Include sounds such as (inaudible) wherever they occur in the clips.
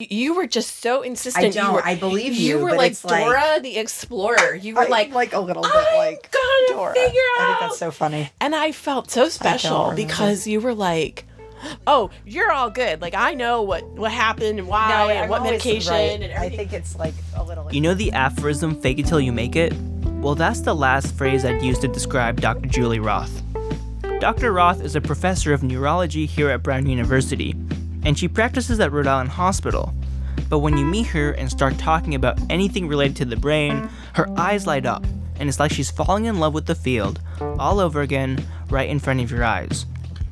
You were just so insistent. I don't. You were, I believe you. You were but like it's Dora the Explorer. You were I- like, like a little bit I'm like gonna Dora. figure I think out. that's so funny. and I felt so special because you were like, "Oh, you're all good. Like I know what what happened and why and I'm what medication right. and I think it's like a little. You know the aphorism, fake it till you make it? Well, that's the last phrase I'd use to describe Dr. Julie Roth. Dr. Roth is a professor of neurology here at Brown University, and she practices at Rhode Island Hospital. But when you meet her and start talking about anything related to the brain, her eyes light up, and it's like she's falling in love with the field all over again, right in front of your eyes.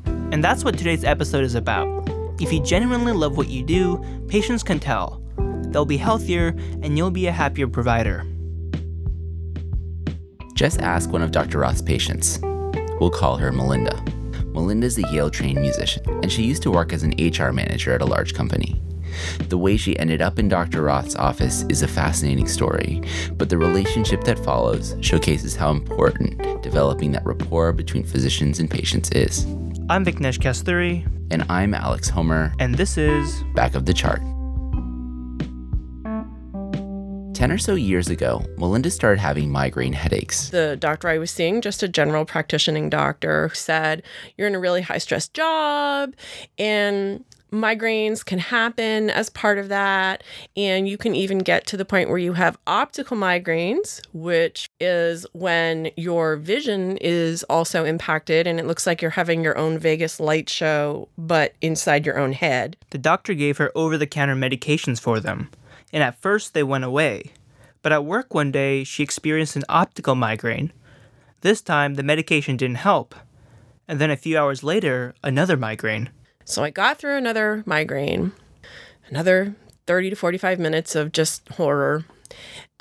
And that's what today's episode is about. If you genuinely love what you do, patients can tell. They'll be healthier, and you'll be a happier provider. Just ask one of Dr. Roth's patients. We'll call her Melinda. Melinda's a Yale trained musician, and she used to work as an HR manager at a large company. The way she ended up in Dr. Roth's office is a fascinating story, but the relationship that follows showcases how important developing that rapport between physicians and patients is. I'm Viknesh Kasturi, And I'm Alex Homer, and this is back of the chart. 10 or so years ago, Melinda started having migraine headaches. the doctor I was seeing, just a general practicing doctor, said, You're in a really high stress job and migraines can happen as part of that. And you can even get to the point where you have optical migraines, which is when your vision is also impacted and it looks like you're having your own Vegas light show, but inside your own head. the doctor gave her over the counter medications for them, and at first they went away. But at work one day, she experienced an optical migraine. This time, the medication didn't help. And then a few hours later, another migraine. So I got through another migraine, another 30 to 45 minutes of just horror.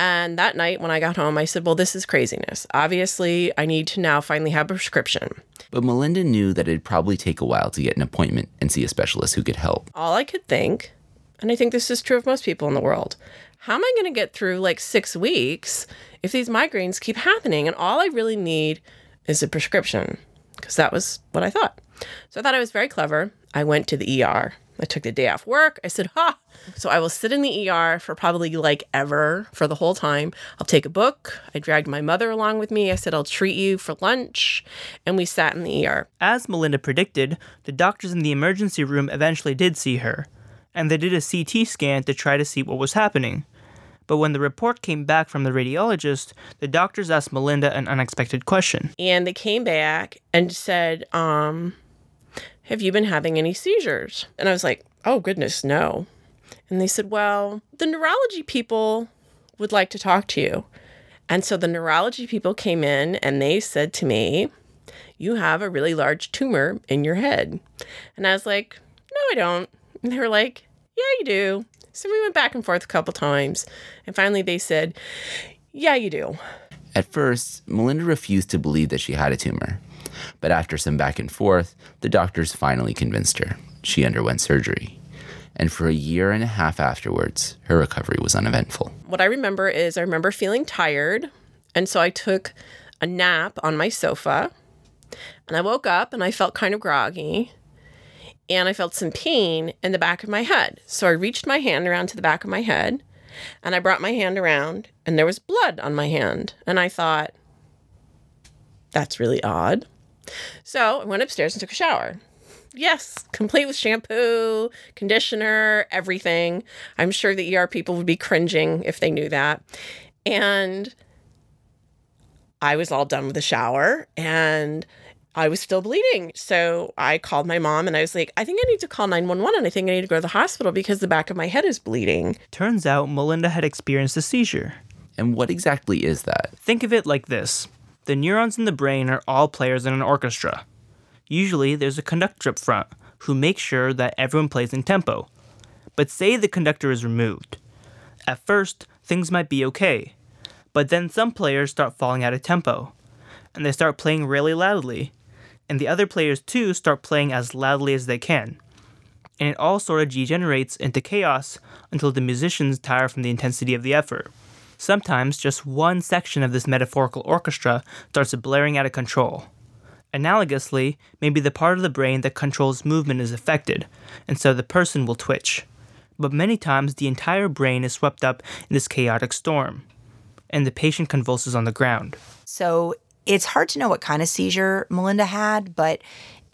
And that night when I got home, I said, Well, this is craziness. Obviously, I need to now finally have a prescription. But Melinda knew that it'd probably take a while to get an appointment and see a specialist who could help. All I could think, and I think this is true of most people in the world, how am I going to get through like six weeks if these migraines keep happening? And all I really need is a prescription, because that was what I thought. So I thought I was very clever. I went to the ER. I took the day off work. I said, ha. So I will sit in the ER for probably like ever for the whole time. I'll take a book. I dragged my mother along with me. I said, I'll treat you for lunch. And we sat in the ER. As Melinda predicted, the doctors in the emergency room eventually did see her, and they did a CT scan to try to see what was happening. But when the report came back from the radiologist, the doctors asked Melinda an unexpected question. and they came back and said, um, Have you been having any seizures? And I was like, Oh, goodness, no. And they said, Well, the neurology people would like to talk to you. And so the neurology people came in and they said to me, You have a really large tumor in your head. And I was like, No, I don't. And they were like, Yeah, you do. So we went back and forth a couple times. And finally they said, Yeah, you do. At first, Melinda refused to believe that she had a tumor. But after some back and forth, the doctors finally convinced her. She underwent surgery. And for a year and a half afterwards, her recovery was uneventful. what I remember is I remember feeling tired. And so I took a nap on my sofa. And I woke up and I felt kind of groggy. And I felt some pain in the back of my head. So I reached my hand around to the back of my head and I brought my hand around and there was blood on my hand. And I thought, that's really odd. So I went upstairs and took a shower. Yes, complete with shampoo, conditioner, everything. I'm sure the ER people would be cringing if they knew that. And I was all done with the shower and I was still bleeding. So I called my mom and I was like, I think I need to call 911 and I think I need to go to the hospital because the back of my head is bleeding. Turns out Melinda had experienced a seizure. And what exactly is that? Think of it like this the neurons in the brain are all players in an orchestra. Usually, there's a conductor up front who makes sure that everyone plays in tempo. But say the conductor is removed. At first, things might be okay, but then some players start falling out of tempo, and they start playing really loudly, and the other players too start playing as loudly as they can. And it all sort of degenerates into chaos until the musicians tire from the intensity of the effort. Sometimes just one section of this metaphorical orchestra starts blaring out of control. Analogously, maybe the part of the brain that controls movement is affected, and so the person will twitch. but many times the entire brain is swept up in this chaotic storm, and the patient convulses on the ground. So it's hard to know what kind of seizure Melinda had, but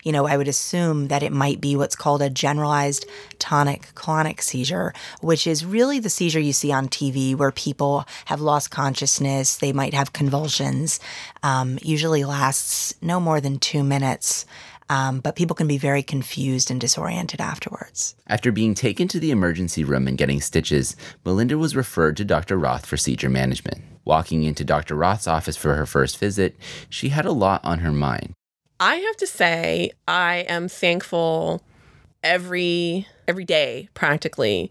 you know, I would assume that it might be what's called a generalized tonic clonic seizure, which is really the seizure you see on TV where people have lost consciousness. They might have convulsions. Um, usually lasts no more than two minutes. Um, but people can be very confused and disoriented afterwards. After being taken to the emergency room and getting stitches, Melinda was referred to Dr. Roth for seizure management. Walking into Dr. Roth's office for her first visit, she had a lot on her mind. I have to say, I am thankful every every day practically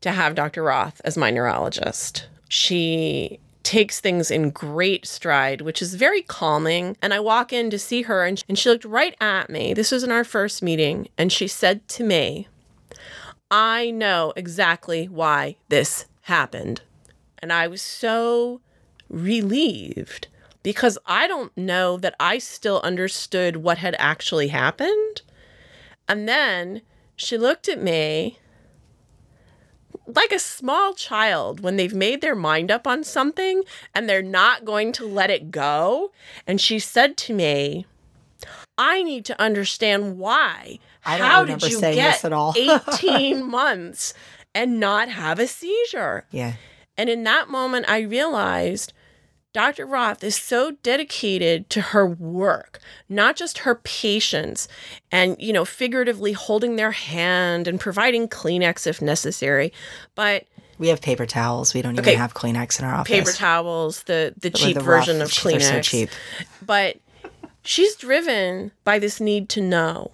to have Dr. Roth as my neurologist. She takes things in great stride, which is very calming. And I walk in to see her, and, and she looked right at me. This was in our first meeting, and she said to me, I know exactly why this happened. And I was so relieved because I don't know that I still understood what had actually happened. And then she looked at me like a small child when they've made their mind up on something and they're not going to let it go. And she said to me, I need to understand why. I don't How did you get this at all. (laughs) 18 months and not have a seizure? Yeah. And in that moment, I realized Dr. Roth is so dedicated to her work, not just her patients, and, you know, figuratively holding their hand and providing Kleenex if necessary, but We have paper towels. We don't even have Kleenex in our office. paper towels, the, the cheap the version of they're Kleenex. so cheap. But she's driven by this need to know.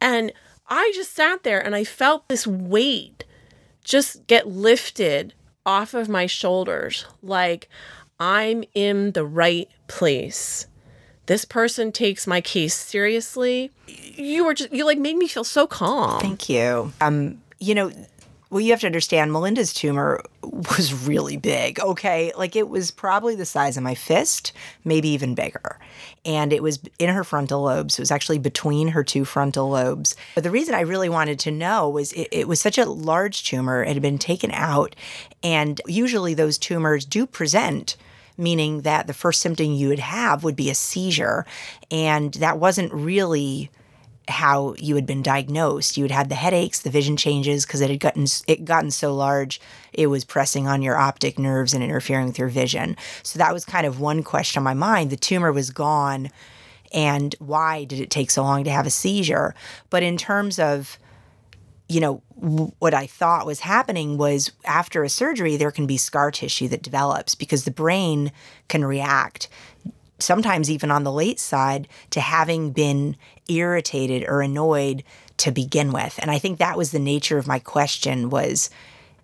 And I just sat there and I felt this weight just get lifted off of my shoulders. Like I'm in the right place. This person takes my case seriously. You were just, you like made me feel so calm. Thank you. Um, you know, well, you have to understand, Melinda's tumor was really big. Okay, like it was probably the size of my fist, maybe even bigger, and it was in her frontal lobes. It was actually between her two frontal lobes. But the reason I really wanted to know was it, it was such a large tumor. It had been taken out, and usually those tumors do present meaning that the first symptom you would have would be a seizure. And that wasn't really how you had been diagnosed. You had had the headaches, the vision changes because it had gotten it gotten so large, it was pressing on your optic nerves and interfering with your vision. So that was kind of one question on my mind. The tumor was gone, and why did it take so long to have a seizure? But in terms of you know, what I thought was happening was after a surgery, there can be scar tissue that develops because the brain can react, sometimes even on the late side, to having been irritated or annoyed to begin with. And I think that was the nature of my question was,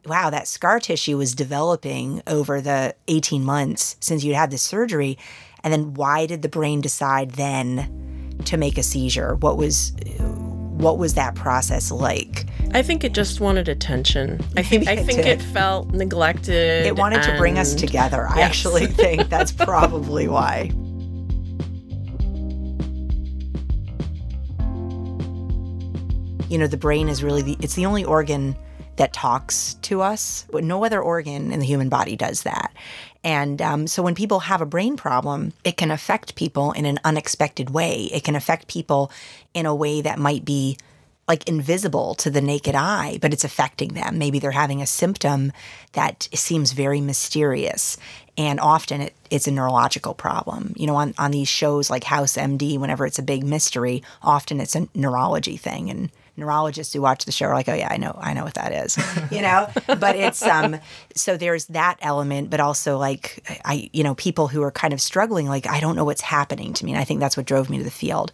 wow, that scar tissue was developing over the 18 months since you'd had the surgery. And then why did the brain decide then to make a seizure? What was what was that process like? I think it just wanted attention. I think (laughs) I it think did. it felt neglected. It wanted to bring us together. I actually think that's probably why. You know, the brain is really the it's the only organ that talks to us. No other organ in the human body does that. And um, so when people have a brain problem, it can affect people in an unexpected way. It can affect people in a way that might be like invisible to the naked eye, but it's affecting them. Maybe they're having a symptom that seems very mysterious. And often it, it's a neurological problem. You know, on, on these shows like House MD, whenever it's a big mystery, often it's a neurology thing. And neurologists who watch the show are like, oh yeah, I know, I know what that is. (laughs) you know? But it's um so there's that element, but also like I, you know, people who are kind of struggling, like, I don't know what's happening to me. And I think that's what drove me to the field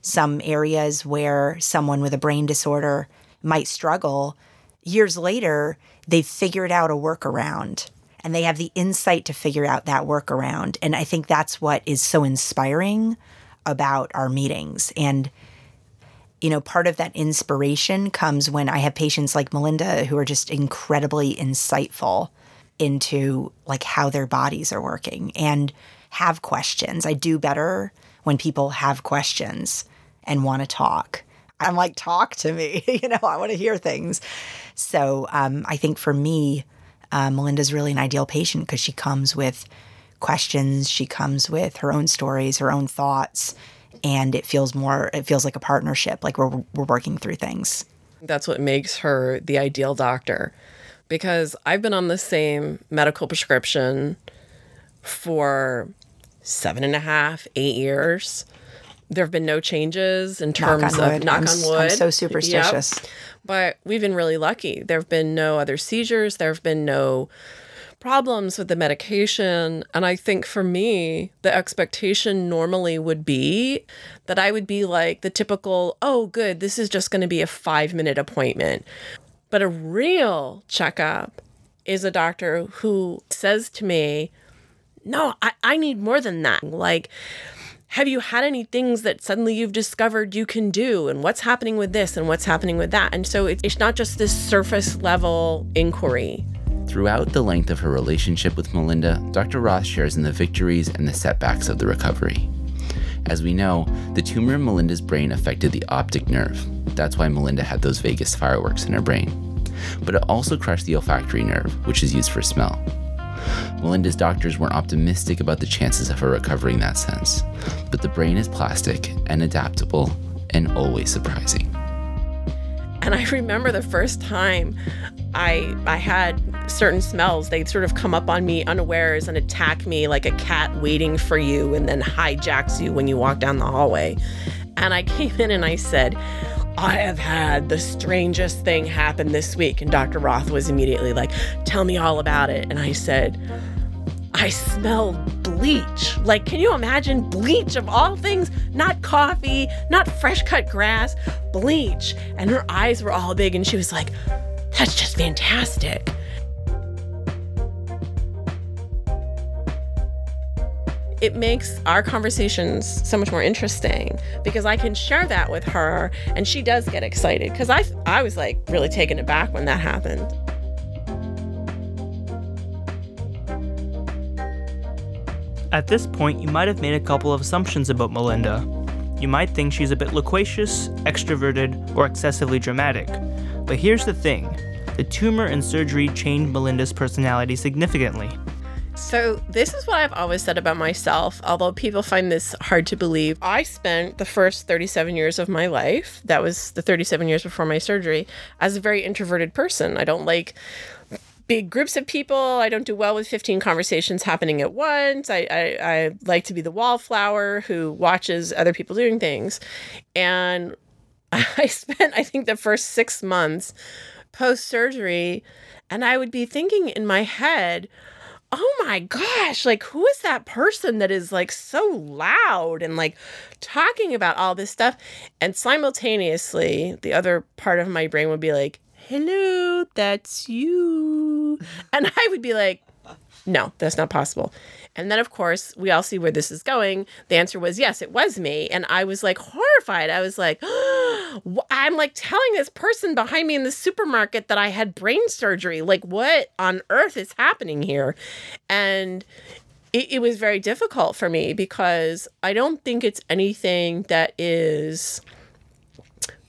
some areas where someone with a brain disorder might struggle, years later, they've figured out a workaround and they have the insight to figure out that workaround. And I think that's what is so inspiring about our meetings. And, you know, part of that inspiration comes when I have patients like Melinda who are just incredibly insightful into like how their bodies are working and have questions. I do better when people have questions and want to talk. I'm like, talk to me. (laughs) you know, I want to hear things. So um, I think for me, uh, Melinda's really an ideal patient because she comes with questions, she comes with her own stories, her own thoughts, and it feels more, it feels like a partnership, like we're, we're working through things. That's what makes her the ideal doctor because I've been on the same medical prescription for seven and a half, eight years. There have been no changes in terms knock of wood. knock I'm, on wood. I'm so Yep. superstitious. But we've been really lucky. There have been no other seizures. There have been no problems with the medication. And I think for me, the expectation normally would be that I would be like the typical, oh, good, this is just going to be a five minute appointment. But a real checkup is a doctor who says to me, no, I, I need more than that. Like, have you had any things that suddenly you've discovered you can do and what's happening with this and what's happening with that and so it, it's not just this surface level inquiry Throughout the length of her relationship with Melinda, Dr. Roth shares in the victories and the setbacks of the recovery. As we know, the tumor in Melinda's brain affected the optic nerve. That's why Melinda had those Vegas fireworks in her brain. But it also crushed the olfactory nerve, which is used for smell. Melinda's doctors weren't optimistic about the chances of her recovering that sense, but the brain is plastic and adaptable and always surprising. And i remember the first time i i had certain smells they'd sort of come up on me unawares and attack me like a cat waiting for you and then hijacks you when you walk down the hallway and i (laughs) came in and i said I have had the strangest thing happen this week. And Dr. Roth was immediately like, Tell me all about it. And I said, I smell bleach. Like, can you imagine bleach of all things? Not coffee, not fresh cut grass, bleach. And her eyes were all big, and she was like, That's just fantastic. It makes our conversations so much more interesting because I can share that with her and she does get excited because I, I was like really taken aback when that happened. At this point, you might have made a couple of assumptions about Melinda. You might think she's a bit loquacious, extroverted, or excessively dramatic. But here's the thing the tumor and surgery changed Melinda's personality significantly. So, this is what I've always said about myself, although people find this hard to believe. I spent the first 37 years of my life, that was the 37 years before my surgery, as a very introverted person. I don't like big groups of people. I don't do well with 15 conversations happening at once. I, I, I like to be the wallflower who watches other people doing things. And (laughs) I spent, I think, the first six months post surgery, and I would be thinking in my head, oh my gosh, like who is that person that is like so loud and like talking about all this stuff? And simultaneously, the other part of my brain would be like, hello, that's you. (laughs) And I would be like, no, that's not possible. And then, of course, we all see where this is going. The answer was yes, it was me. And I was like horrified. I was like, (gasps) I'm like telling this person behind me in the supermarket that I had brain surgery. Like, what on earth is happening here? And it, it was very difficult for me because I don't think it's anything that is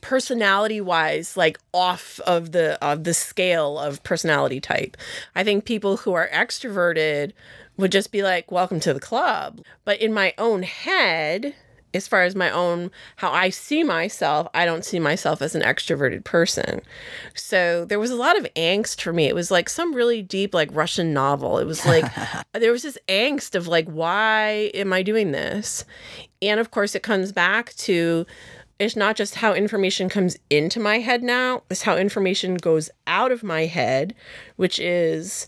personality wise like off of the of the scale of personality type. I think people who are extroverted would just be like welcome to the club. But in my own head as far as my own how i see myself i don't see myself as an extroverted person. So there was a lot of angst for me. It was like some really deep like russian novel. It was like (laughs) uh, there was this angst of like why am i doing this? And of course it comes back to it's not just how information comes into my head now, it's how information goes out of my head, which is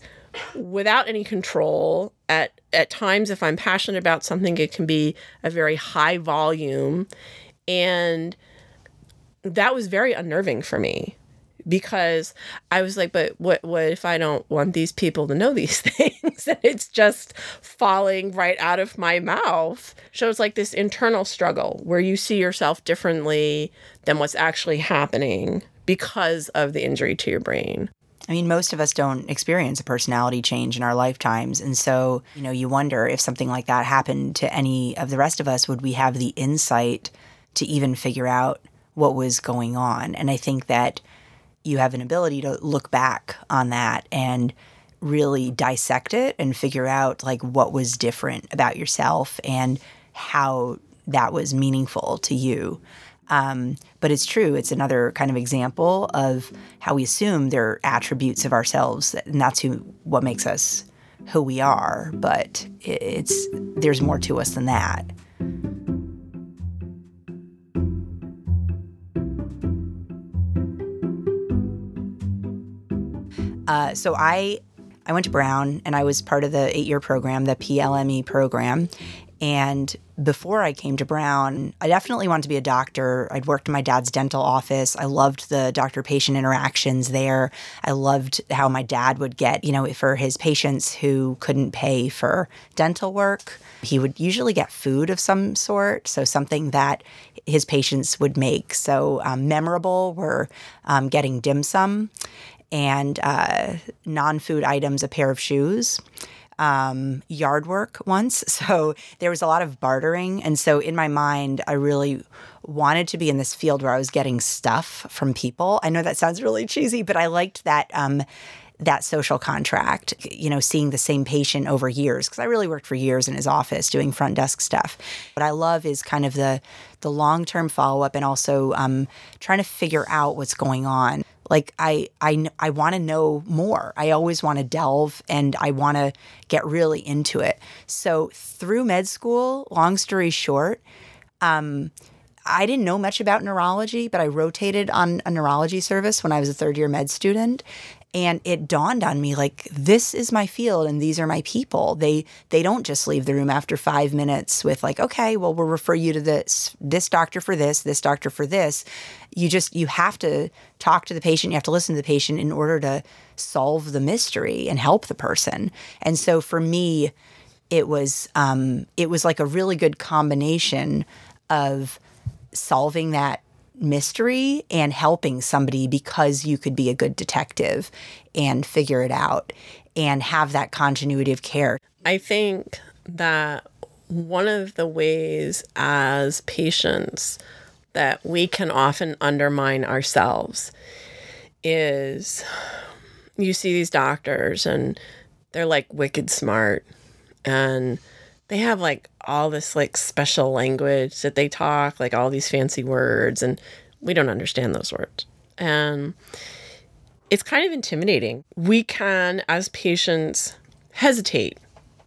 without any control. At at times if I'm passionate about something, it can be a very high volume. And that was very unnerving for me because I was like, but what what if I don't want these people to know these (laughs) things? and it's just falling right out of my mouth. Shows like this internal struggle where you see yourself differently than what's actually happening because of the injury to your brain. I mean, most of us don't experience a personality change in our lifetimes. And so, you know, you wonder if something like that happened to any of the rest of us, would we have the insight to even figure out what was going on. And I think that you have an ability to look back on that and really dissect it and figure out like what was different about yourself and how that was meaningful to you. Um, but it's true. It's another kind of example of how we assume they're attributes of ourselves, and that's who what makes us who we are. But it's there's more to us than that. Uh, so I I went to Brown and I was part of the eight year program, the PLME program. And before I came to Brown, I definitely wanted to be a doctor. I'd worked in my dad's dental office. I loved the doctor patient interactions there. I loved how my dad would get, you know, for his patients who couldn't pay for dental work, he would usually get food of some sort. So something that his patients would make. So um, memorable were um, getting dim sum and uh, non food items, a pair of shoes. Um, yard work once. (laughs) So there was a lot of bartering. And so in my mind, I really wanted to be in this field where I was getting stuff from people. I know that sounds really cheesy, but I liked that. Um, that social contract, you know, seeing the same patient over years because I really worked for years in his office doing front desk stuff. What I love is kind of the the long term follow up and also um, trying to figure out what's going on like I I I want to know more. I always want to delve and I want to get really into it. So through med school, long story short, um, I didn't know much about neurology, but I rotated on a neurology service when I was a third year med student and it dawned on me like this is my field and these are my people. They they don't just leave the room after five minutes with like okay well we'll refer you to this this doctor for this this doctor for this. You just you have to talk to the patient. You have to listen to the patient in order to solve the mystery and help the person. And so for me it was um, it was like a really good combination of solving that mystery and helping somebody because you could be a good detective and figure it out and have that continuity of care. I think that one of the ways as patients that we can often undermine ourselves is you see these doctors and they're like wicked smart and they have like all this like special language that they talk, like all these fancy words, and we don't understand those words. And it's kind of intimidating. We can, as patients, hesitate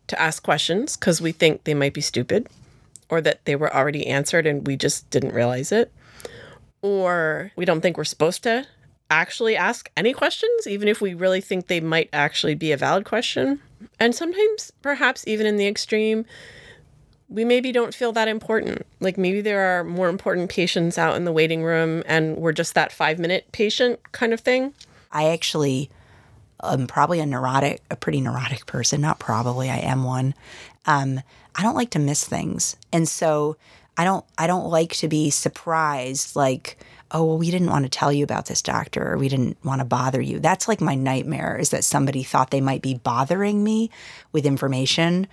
to ask questions because we think they might be stupid or that they were already answered and we just didn't realize it. Or we don't think we're supposed to actually ask any questions, even if we really think they might actually be a valid question. And sometimes, perhaps even in the extreme, we maybe don't feel that important. Like maybe there are more important patients out in the waiting room and we're just that five minute patient kind of thing. I actually am probably a neurotic, a pretty neurotic person. Not probably, I am one. Um, I don't like to miss things. And so I don't I don't like to be surprised like oh well we didn't want to tell you about this doctor or we didn't want to bother you. That's like my nightmare is that somebody thought they might be bothering me with information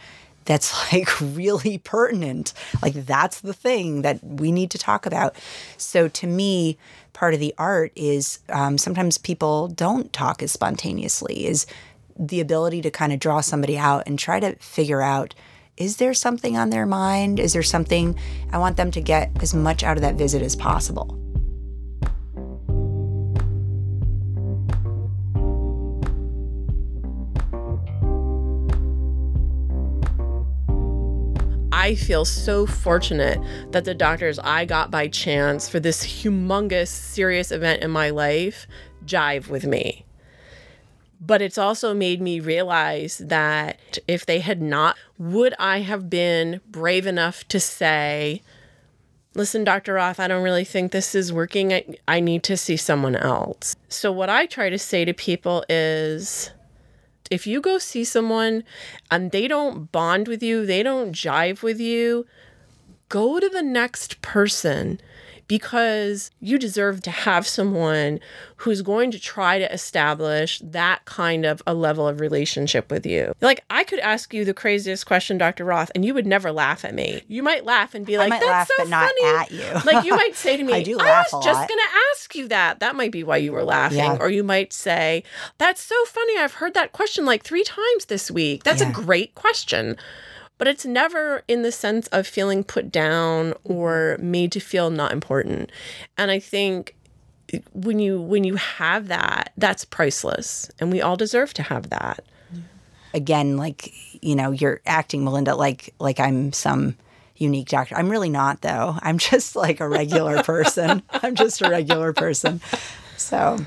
that's (laughs) like really pertinent. Like that's the thing that we need to talk about. So to me, part of the art is um, sometimes people don't talk as spontaneously. Is the ability to kind of draw somebody out and try to figure out is there something on their mind? Is there something I want them to get as much out of that visit as possible? I feel so fortunate that the doctors I got by chance for this humongous, serious event in my life jive with me. But it's also made me realize that if they had not, would I have been brave enough to say, listen, Dr. Roth, I don't really think this is working. I, I need to see someone else. So, what I try to say to people is, if you go see someone and they don't bond with you, they don't jive with you, go to the next person because you deserve to have someone who's going to try to establish that kind of a level of relationship with you. Like I could ask you the craziest question, Dr. Roth, and you would never laugh at me. You might laugh and be like, "That's laugh, so but not funny." at you. (laughs) like you might say to (laughs) me, I do laugh was just going to ask you that." That might be why you were laughing. Yeah. Or you might say, "That's so funny. I've heard that question like 3 times this week." That's Yeah. a great question but it's never in the sense of feeling put down mm-hmm. or made to feel not important. And i think when you when you have that that's priceless. And we all deserve to have that. Again like you know you're acting melinda like like i'm some unique doctor. I'm really not though. I'm (laughs) just like a regular (laughs) person. I'm just a regular person. So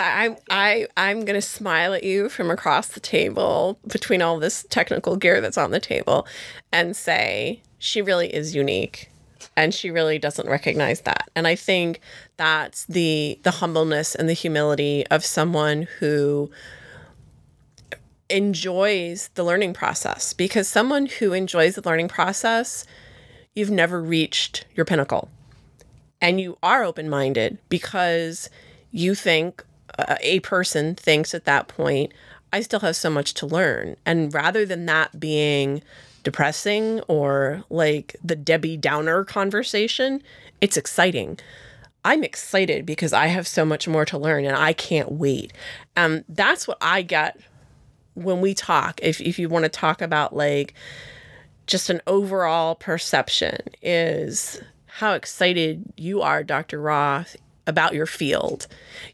I, I, I'm going to smile at you from across the table between all this technical gear that's on the table and say, she really is unique and she really doesn't recognize that. And I think that's the, the humbleness and the humility of someone who enjoys the learning process because someone who enjoys the learning process, you've never reached your pinnacle and you are open minded because you think a person thinks at that point, I still have so much to learn. And rather than that being depressing or like the Debbie Downer conversation, it's exciting. I'm excited because I have so much more to learn and I can't wait. Um, that's what I get when we talk. If, if you want to talk about like just an overall perception, is how excited you are, Dr. Roth, about your field.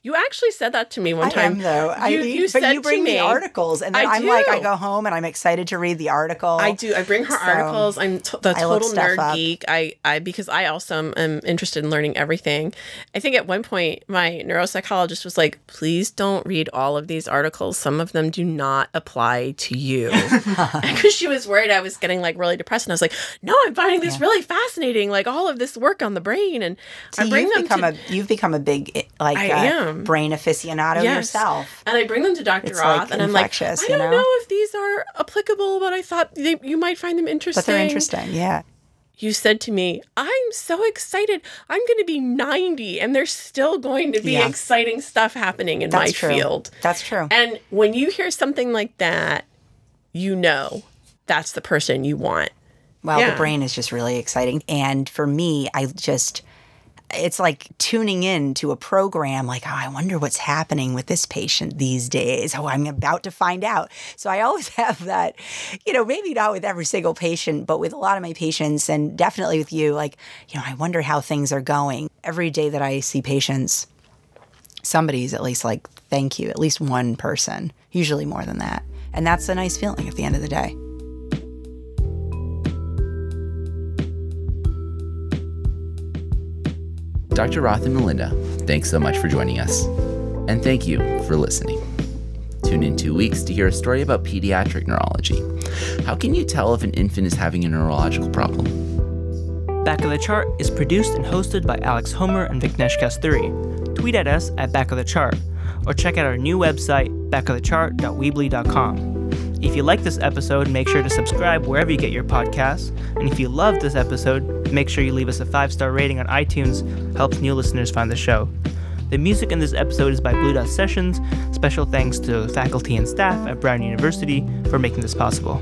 You actually said that to me one I time. am though. I, you, you, but said you bring me, articles, and then I I'm like, I go home and I'm excited to read the article. I do. I bring her So, articles. I'm t- the total nerd up. geek. I, I because I also am, am interested in learning everything. I think at one point my neuropsychologist was like, "Please don't read all of these articles. Some of them do not apply to you," (laughs) (laughs) because she was worried I was getting like really depressed. And I was like, "No, I'm finding this really fascinating. Like all of this work on the brain." And I bring them become to a you've become a big like I uh, am. brain aficionado Yes. yourself. And I bring them to Dr. It's, Roth, like, and I'm like, I don't you know? know? if these are applicable, but I thought they, you might find them interesting. But they're interesting, yeah. You said to me, I'm so excited. I'm going to be 90, and there's still going to be Yeah. exciting stuff happening in That's my true. field. That's true. And when you hear something like that, you know that's the person you want. Well, Yeah. the brain is just really exciting. And for me, I just, it's like tuning in to a program like, oh, I wonder what's happening with this patient these days. Oh, I'm about to find out. So I always (laughs) have that, you know, maybe not with every single patient, but with a lot of my patients and definitely with you, like, you know, I wonder how things are going. Every day that I see patients, somebody's at least like, thank you, at least one person, usually more than that. And that's a nice feeling at the end of the day. Dr. Roth and Melinda, thanks so much for joining us. And thank you for listening. Tune in two weeks to hear a story about pediatric neurology. How can you tell if an infant is having a neurological problem? Back of the Chart is produced and hosted by Alex Homer and Vignesh Kasturi. Tweet at us at Back of the Chart, or check out our new website, backofthechart.weebly.com. If you like this episode, make sure to subscribe wherever you get your podcasts. And if you love this episode, make sure you leave us a five star rating on iTunes. Helps new listeners find the show. The music in this episode is by Blue Dot Sessions. Special thanks to faculty and staff at Brown University for making this possible.